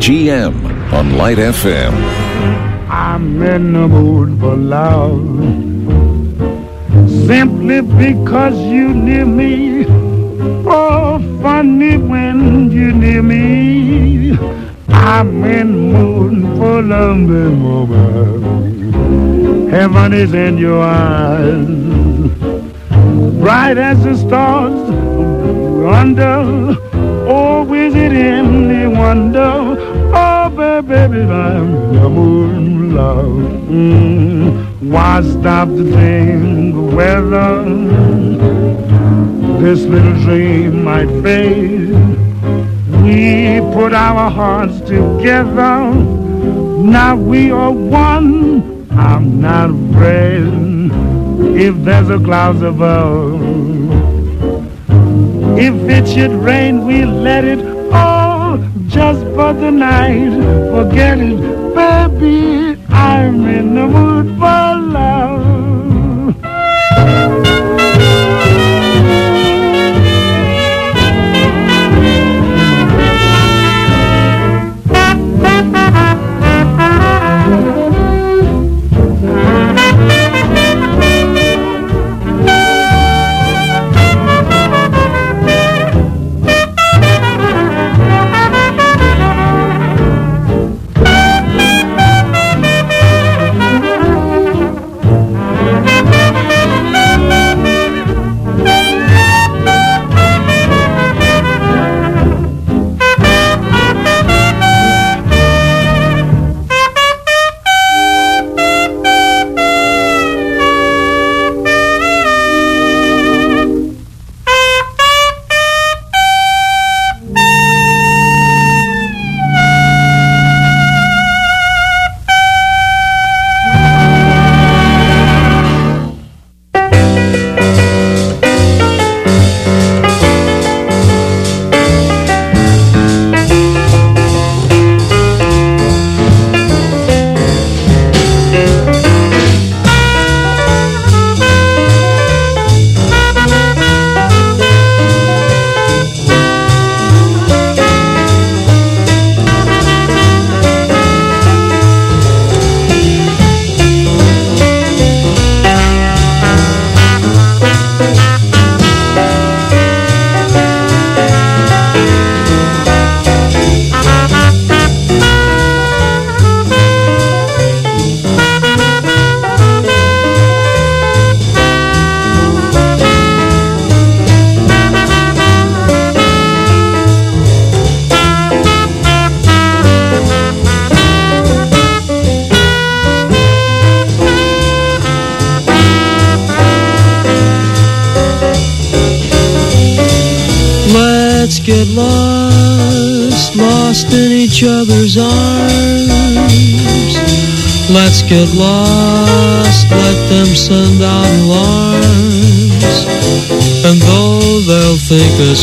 GM on Light FM. I'm in the mood for love. Simply because you near me. Oh, funny when you near me. I'm in the mood for love, woman. Heaven is in your eyes. Bright as the stars under. Is it any wonder? Oh, baby, I'm in the mood, love. Mm. Why stop to think whether this little dream might fade? We put our hearts together. Now we are one. I'm not afraid if there's a cloud above. If it should rain, we'll let it just for the night. Forget it, baby. I'm in the mood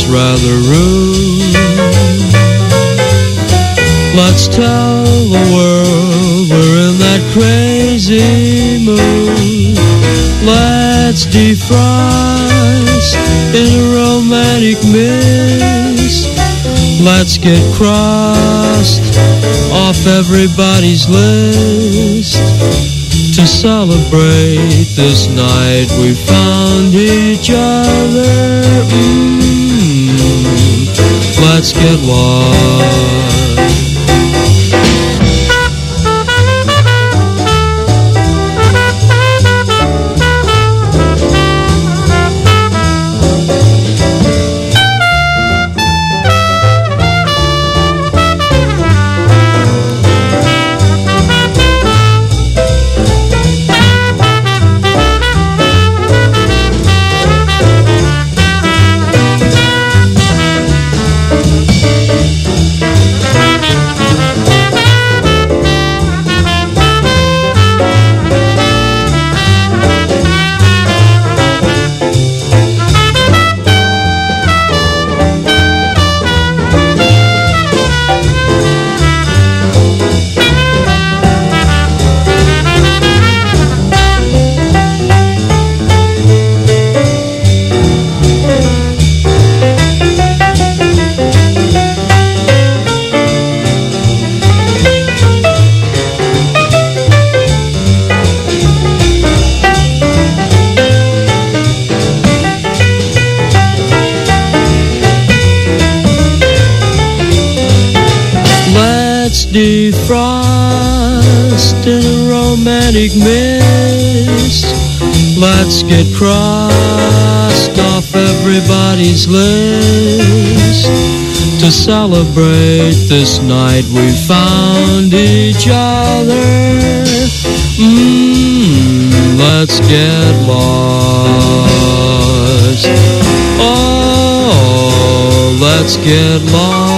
rather rude, let's tell the world we're in that crazy mood. Let's defrost in a romantic mist. Let's get crossed off everybody's list to celebrate this night we found each other. Let's get get crossed off everybody's list. To celebrate this night we found each other. Mm, let's get lost. Oh, let's get lost.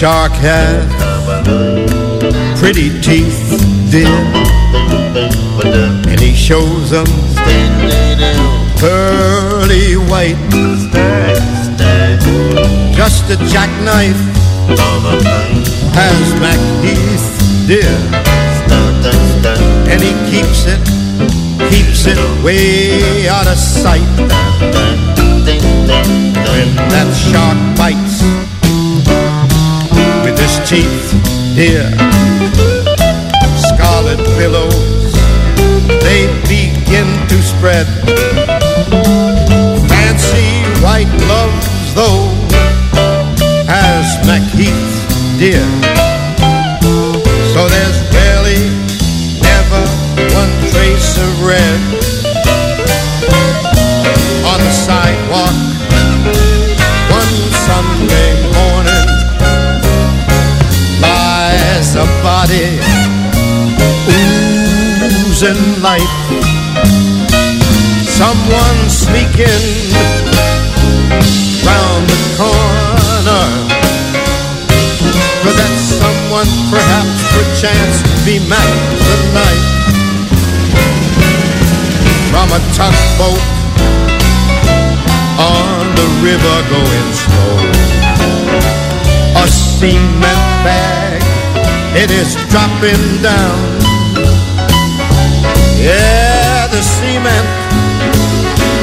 Shark has pretty teeth, dear, and he shows them pearly white. Just a jackknife has MacHeath, dear, and he keeps it, keeps it way out of sight. When that shark bites teeth, dear, scarlet billows they begin to spread. Fancy white gloves, though, has MacHeath, dear. So there's barely ever one trace of red on the sidewalk one Sunday morning lies a body oozing life. Someone sneaking round the corner. Could that someone perhaps perchance be Mac tonight? From a tugboat on the river going slow. A cement bag, it is dropping down. Yeah, the cement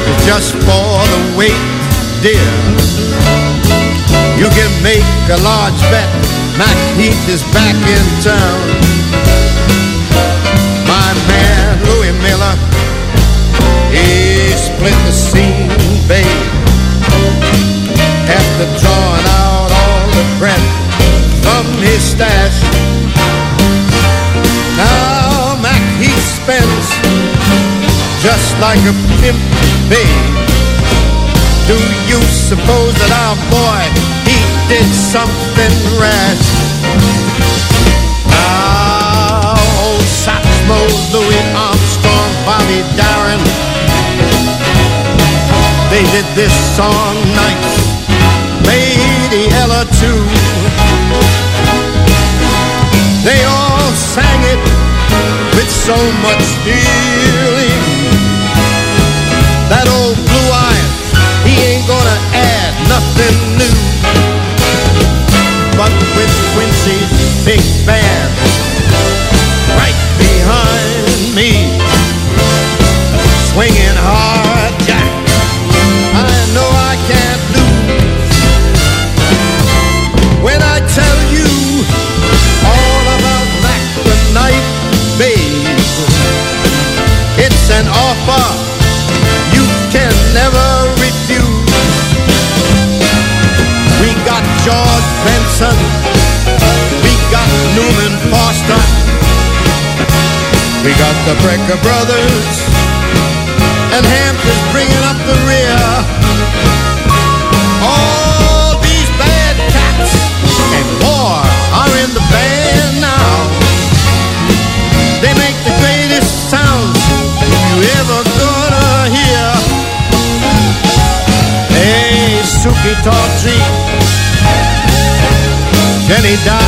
is just for the weight, dear. You can make a large bet, Mac Heath is back in town. My man Louis Miller, he split the scene, babe. After drawing out all the breath his stash. Now Mac he spends just like a pimp, babe. Do you suppose that our boy he did something rash? Now old Satchmo, Louis Armstrong, Bobby Darin, they did this song nights. Lady Ella too. So much feeling. That old blue eyes, he ain't gonna add nothing new. But with Quincy's big band Benson, we got Newman Foster, we got the Brecker Brothers, and Hampton's bringing up the rear. Diver, Holly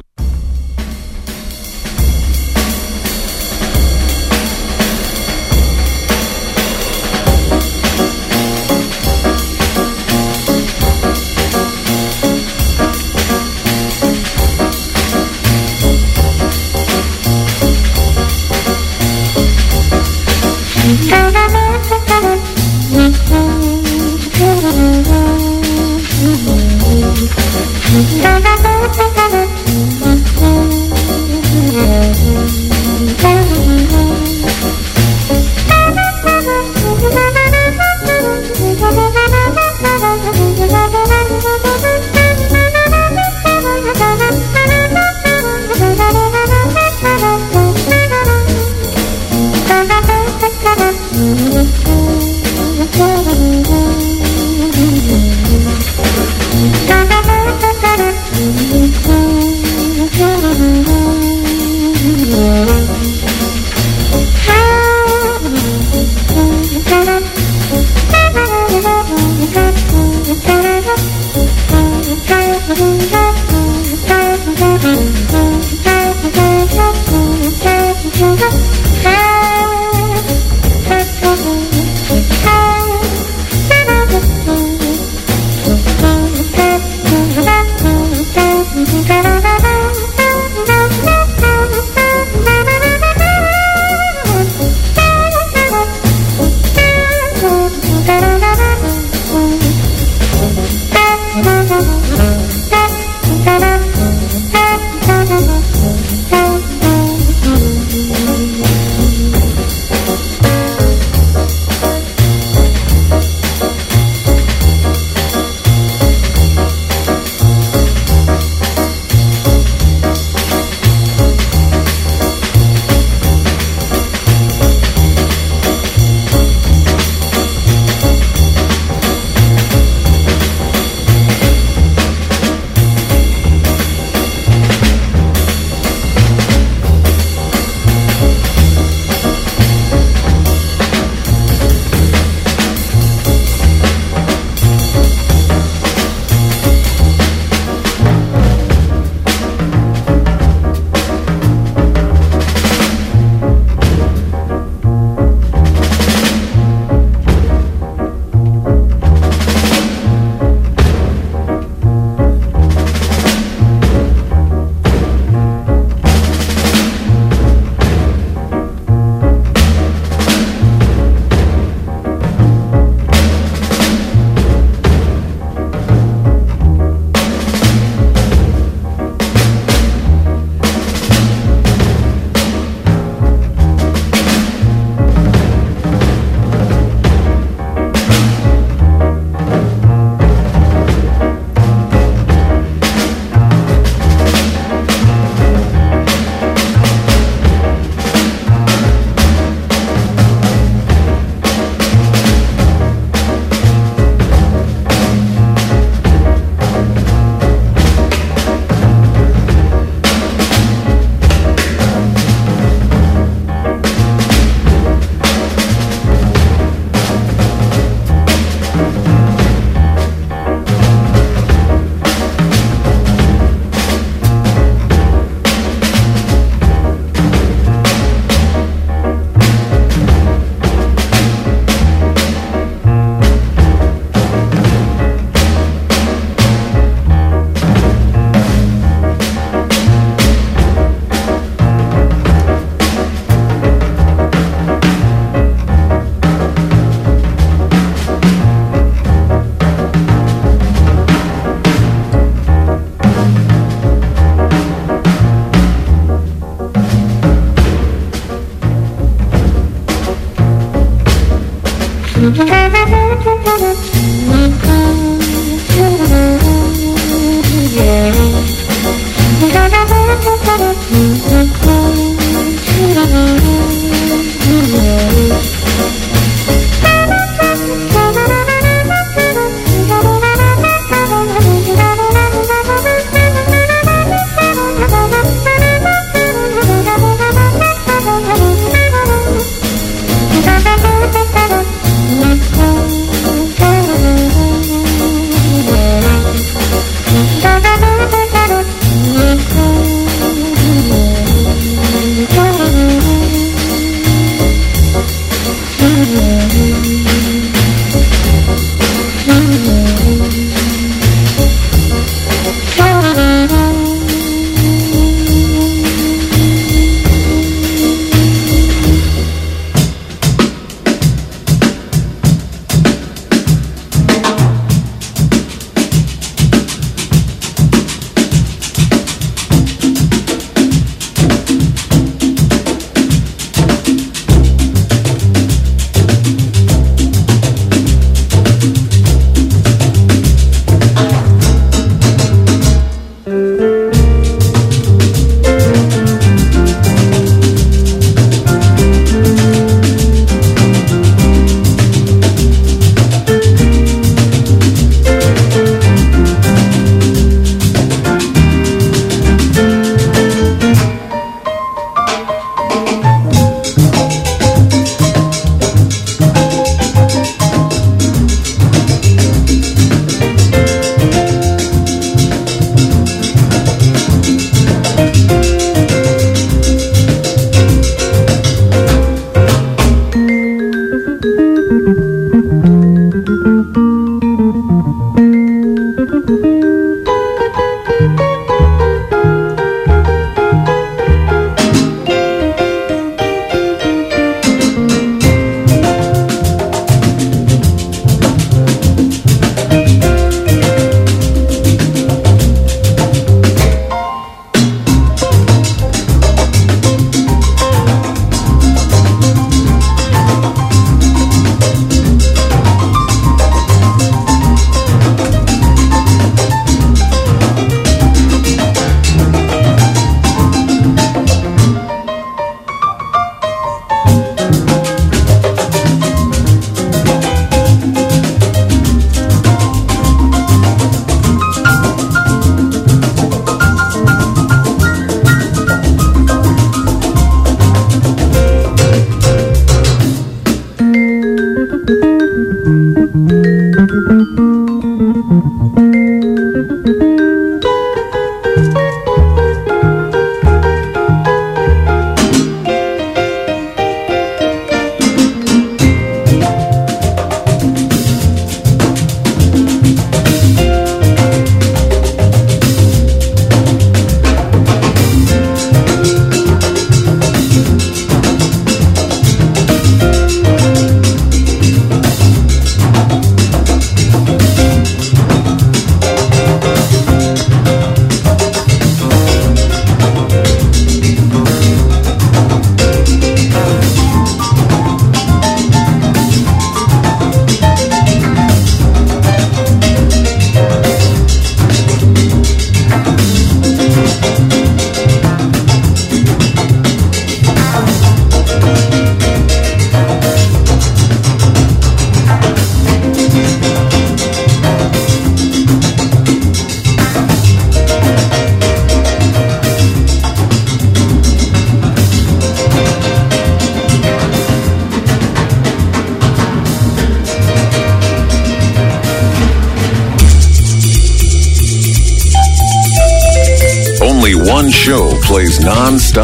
Mm-hmm.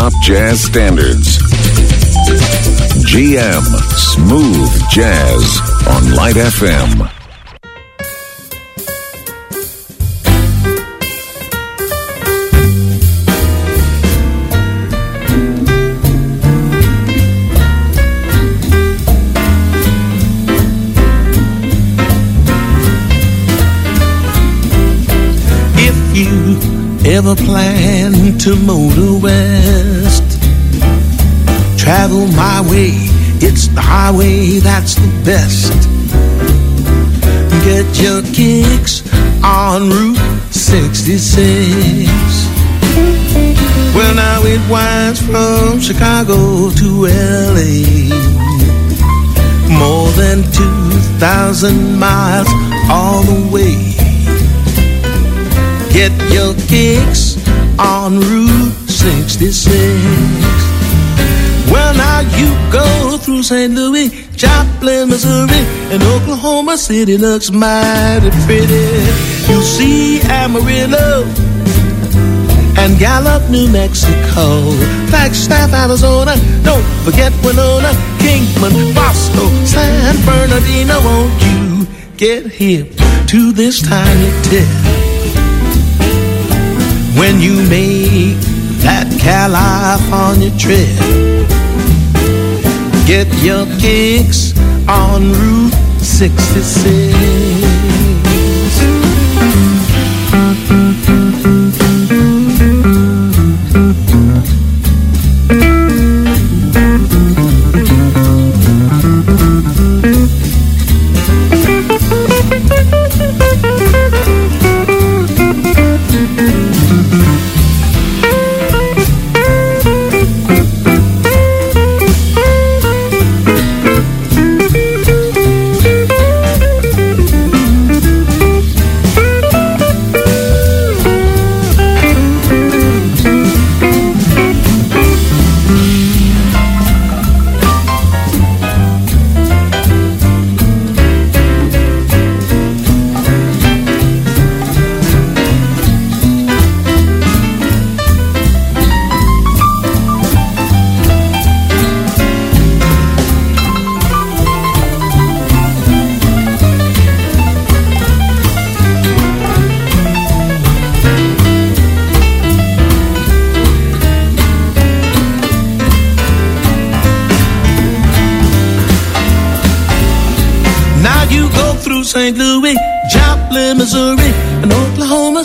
Non-stop jazz standards. GM Smooth Jazz on Light FM. If you ever plan to motor west. Travel my way, it's the highway that's the best. Get your kicks on Route 66. Well, now it winds from Chicago to LA. More than 2,000 miles all the way Get your kicks on Route 66. Well, now you go through St. Louis, Joplin, Missouri, and Oklahoma City looks mighty pretty. You'll see Amarillo and Gallup, New Mexico, Flagstaff, Arizona. Don't forget Winona, Kingman, Barstow, San Bernardino. Won't you get hip to this tiny tip? when you make that California trip. Get your kicks on Route 66.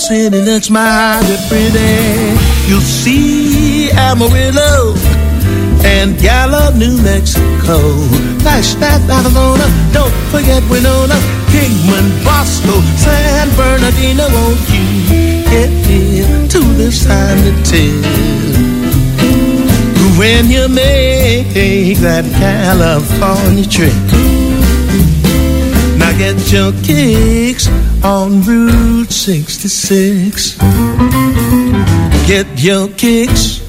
City looks mighty pretty. You'll see Amarillo and Gallup, New Mexico. Flagstaff, Arizona, don't forget Winona, Kingman, Barstow, San Bernardino. Won't you get here to this time to tell? When you make that California trip, get your kicks on Route 66. Get your kicks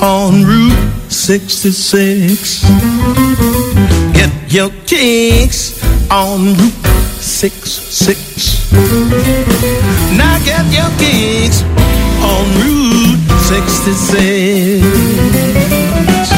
on Route 66. Get your kicks on Route 66. Now get your kicks on Route 66.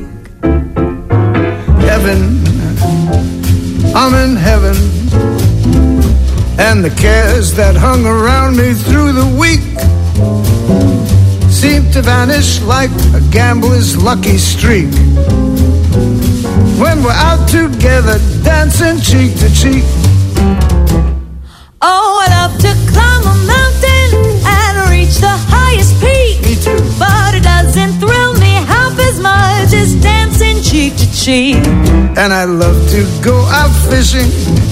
And the cares that hung around me through the week seemed to vanish like a gambler's lucky streak. When we're out together, dancing cheek to cheek. Cheek. And I love to go out fishing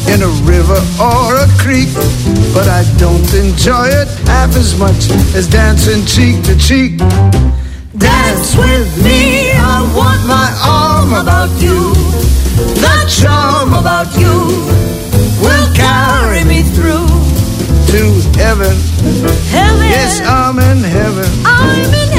in a river or a creek. But I don't enjoy it half as much as dancing cheek to cheek. Dance with me, I want my arm about you. The charm about you will carry me through to heaven. Heaven. Yes, I'm in heaven. I'm in heaven.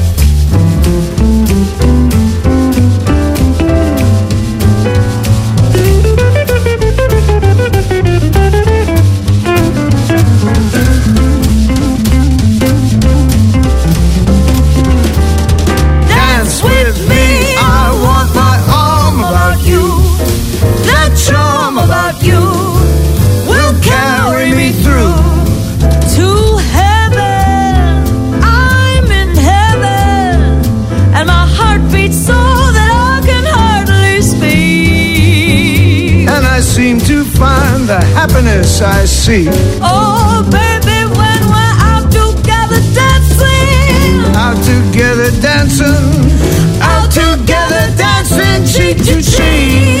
find the happiness I seek. Oh, baby, when we're out together dancing. Out together dancing. Out together dancing cheek to cheek.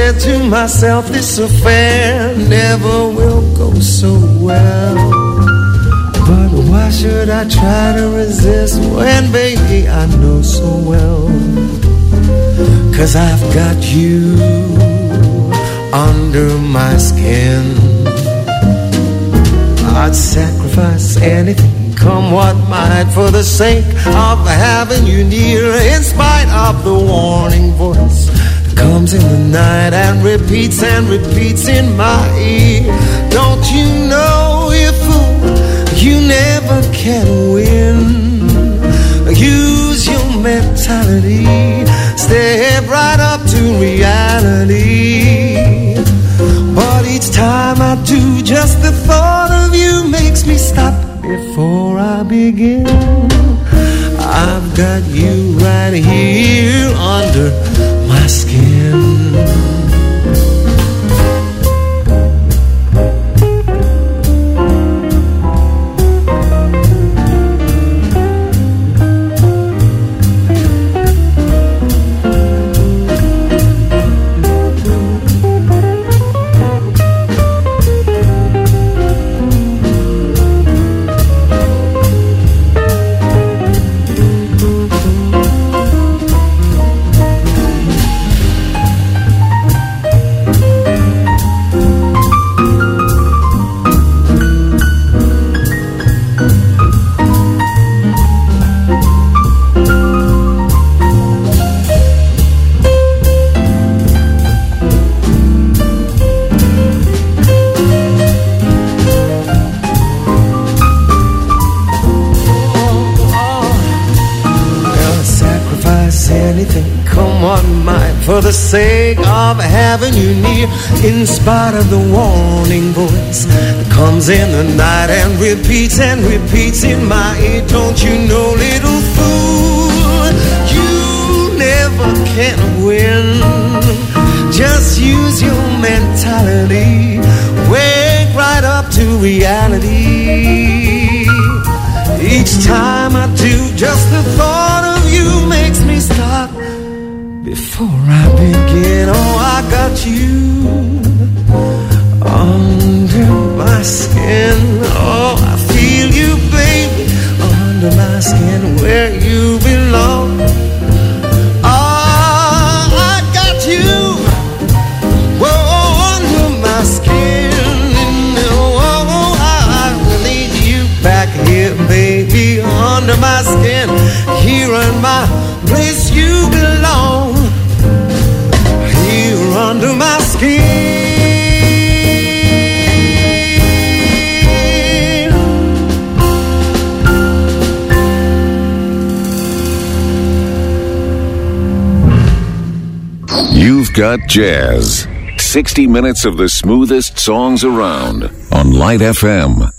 Said to myself, this affair never will go so well. But why should I try to resist when, baby, I know so well? Cause I've got you under my skin. I'd sacrifice anything, come what might, for the sake of having you near, in spite of the warning voice comes in the night and repeats and repeats in my ear. Don't you know, you fool, you never can win. Use your mentality, step right up to reality. But each time I do, just the thought of you makes me stop before I begin. I've got you right here under the warning voice that comes in the night and repeats and repeats Prescott Jazz. 60 minutes of the smoothest songs around on Light FM.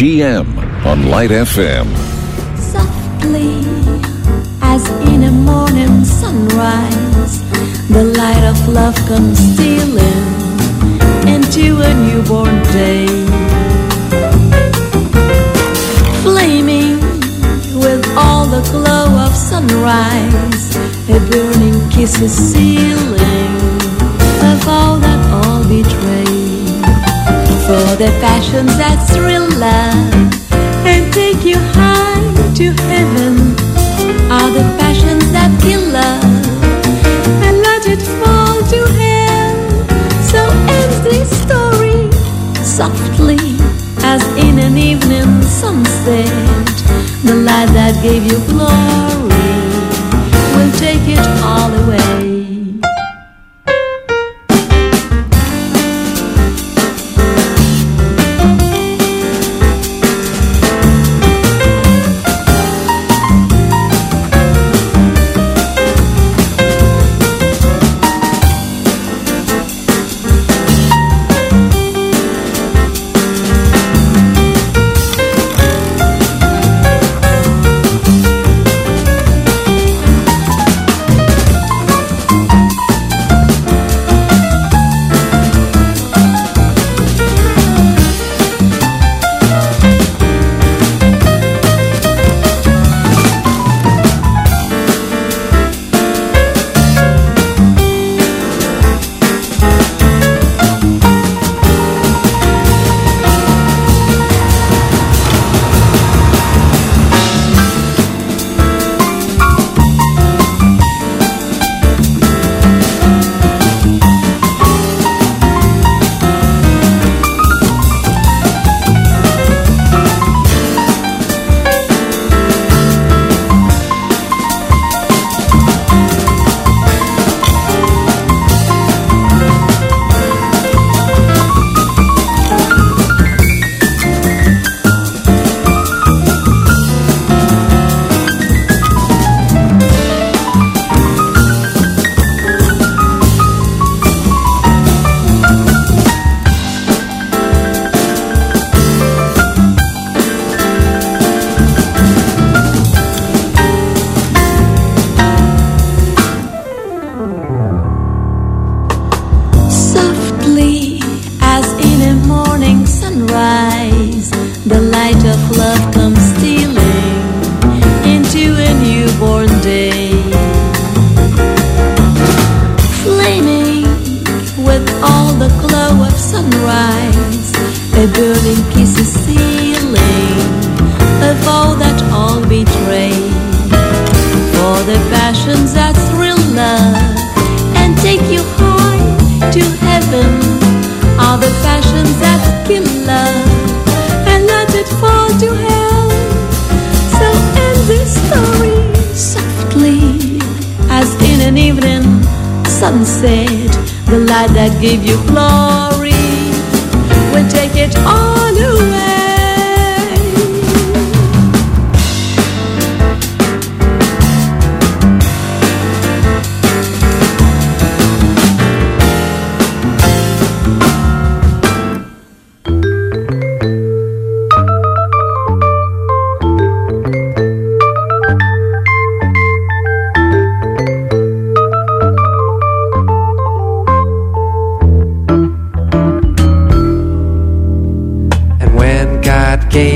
GM on Light FM. softly as in a morning sunrise the light of love comes stealing into a newborn day flaming with all the glow of sunrise a burning kiss is sealing of all betray for the passions that thrill love and take you high to heaven are the passions that kill love and let it fall to hell. So ends this story softly as in an evening sunset. The light that gave you glory will take it all away.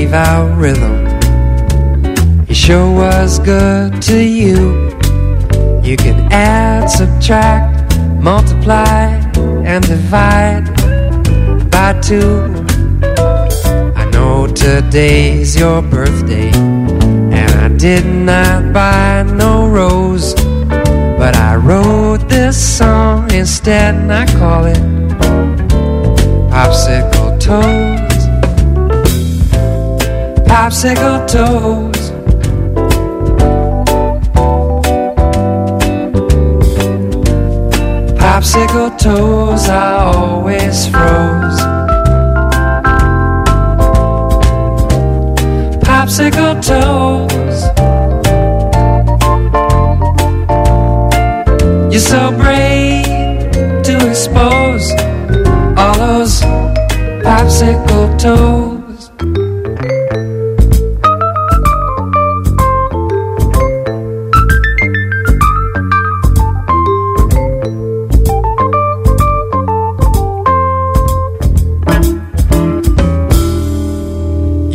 Gave our rhythm, He sure was good to you. You can add, subtract, multiply, and divide by two. I know today's your birthday, and I did not buy no rose. But I wrote this song instead, and I call it Popsicle Toes popsicle toes. Popsicle toes I always froze. Popsicle toes. You're so brave to expose all those popsicle toes.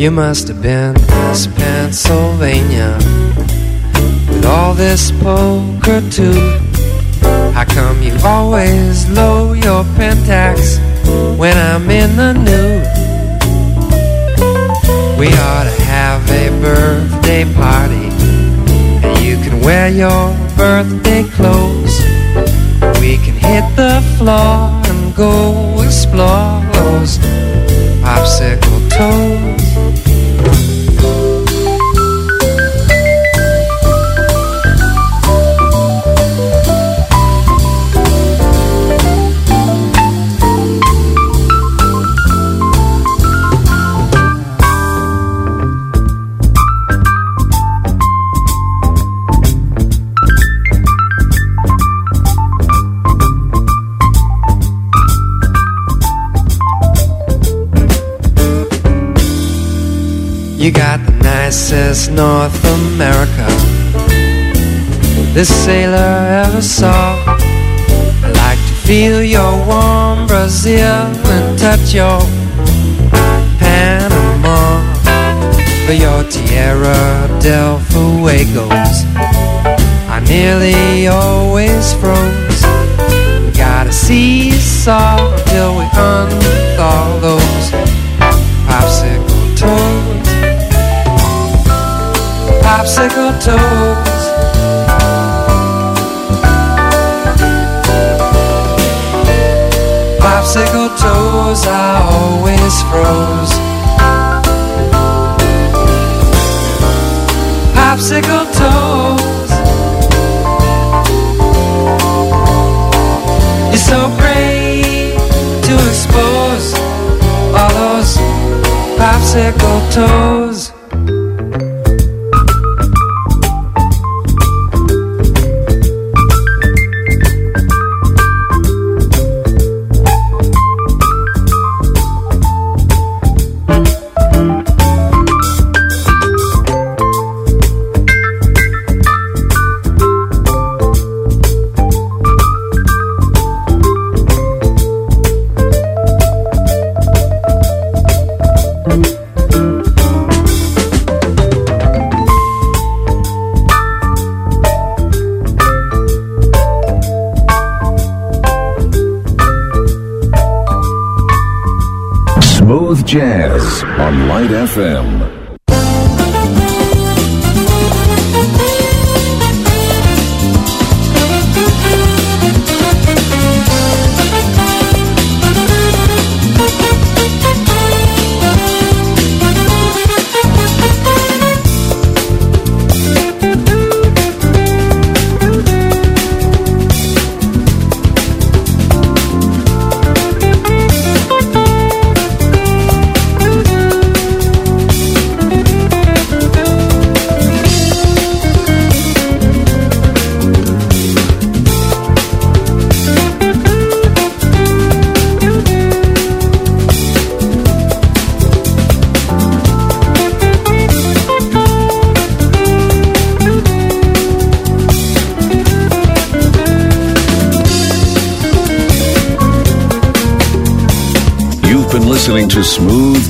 You must have been Miss Pennsylvania with all this poker too. How come you always low your pentax when I'm in the nude? We ought to have a birthday party, and you can wear your birthday clothes. We can hit the floor and go explore those popsicle toes. North America this sailor ever saw. I like to feel your warm Brazil and touch your Panama. For your Tierra del Fuegos, I nearly always froze. We gotta see saw till we unthaw those popsicle toes. Popsicle toes, I always froze. Popsicle toes. You're so brave to expose all those popsicle toes. Jazz on Light FM.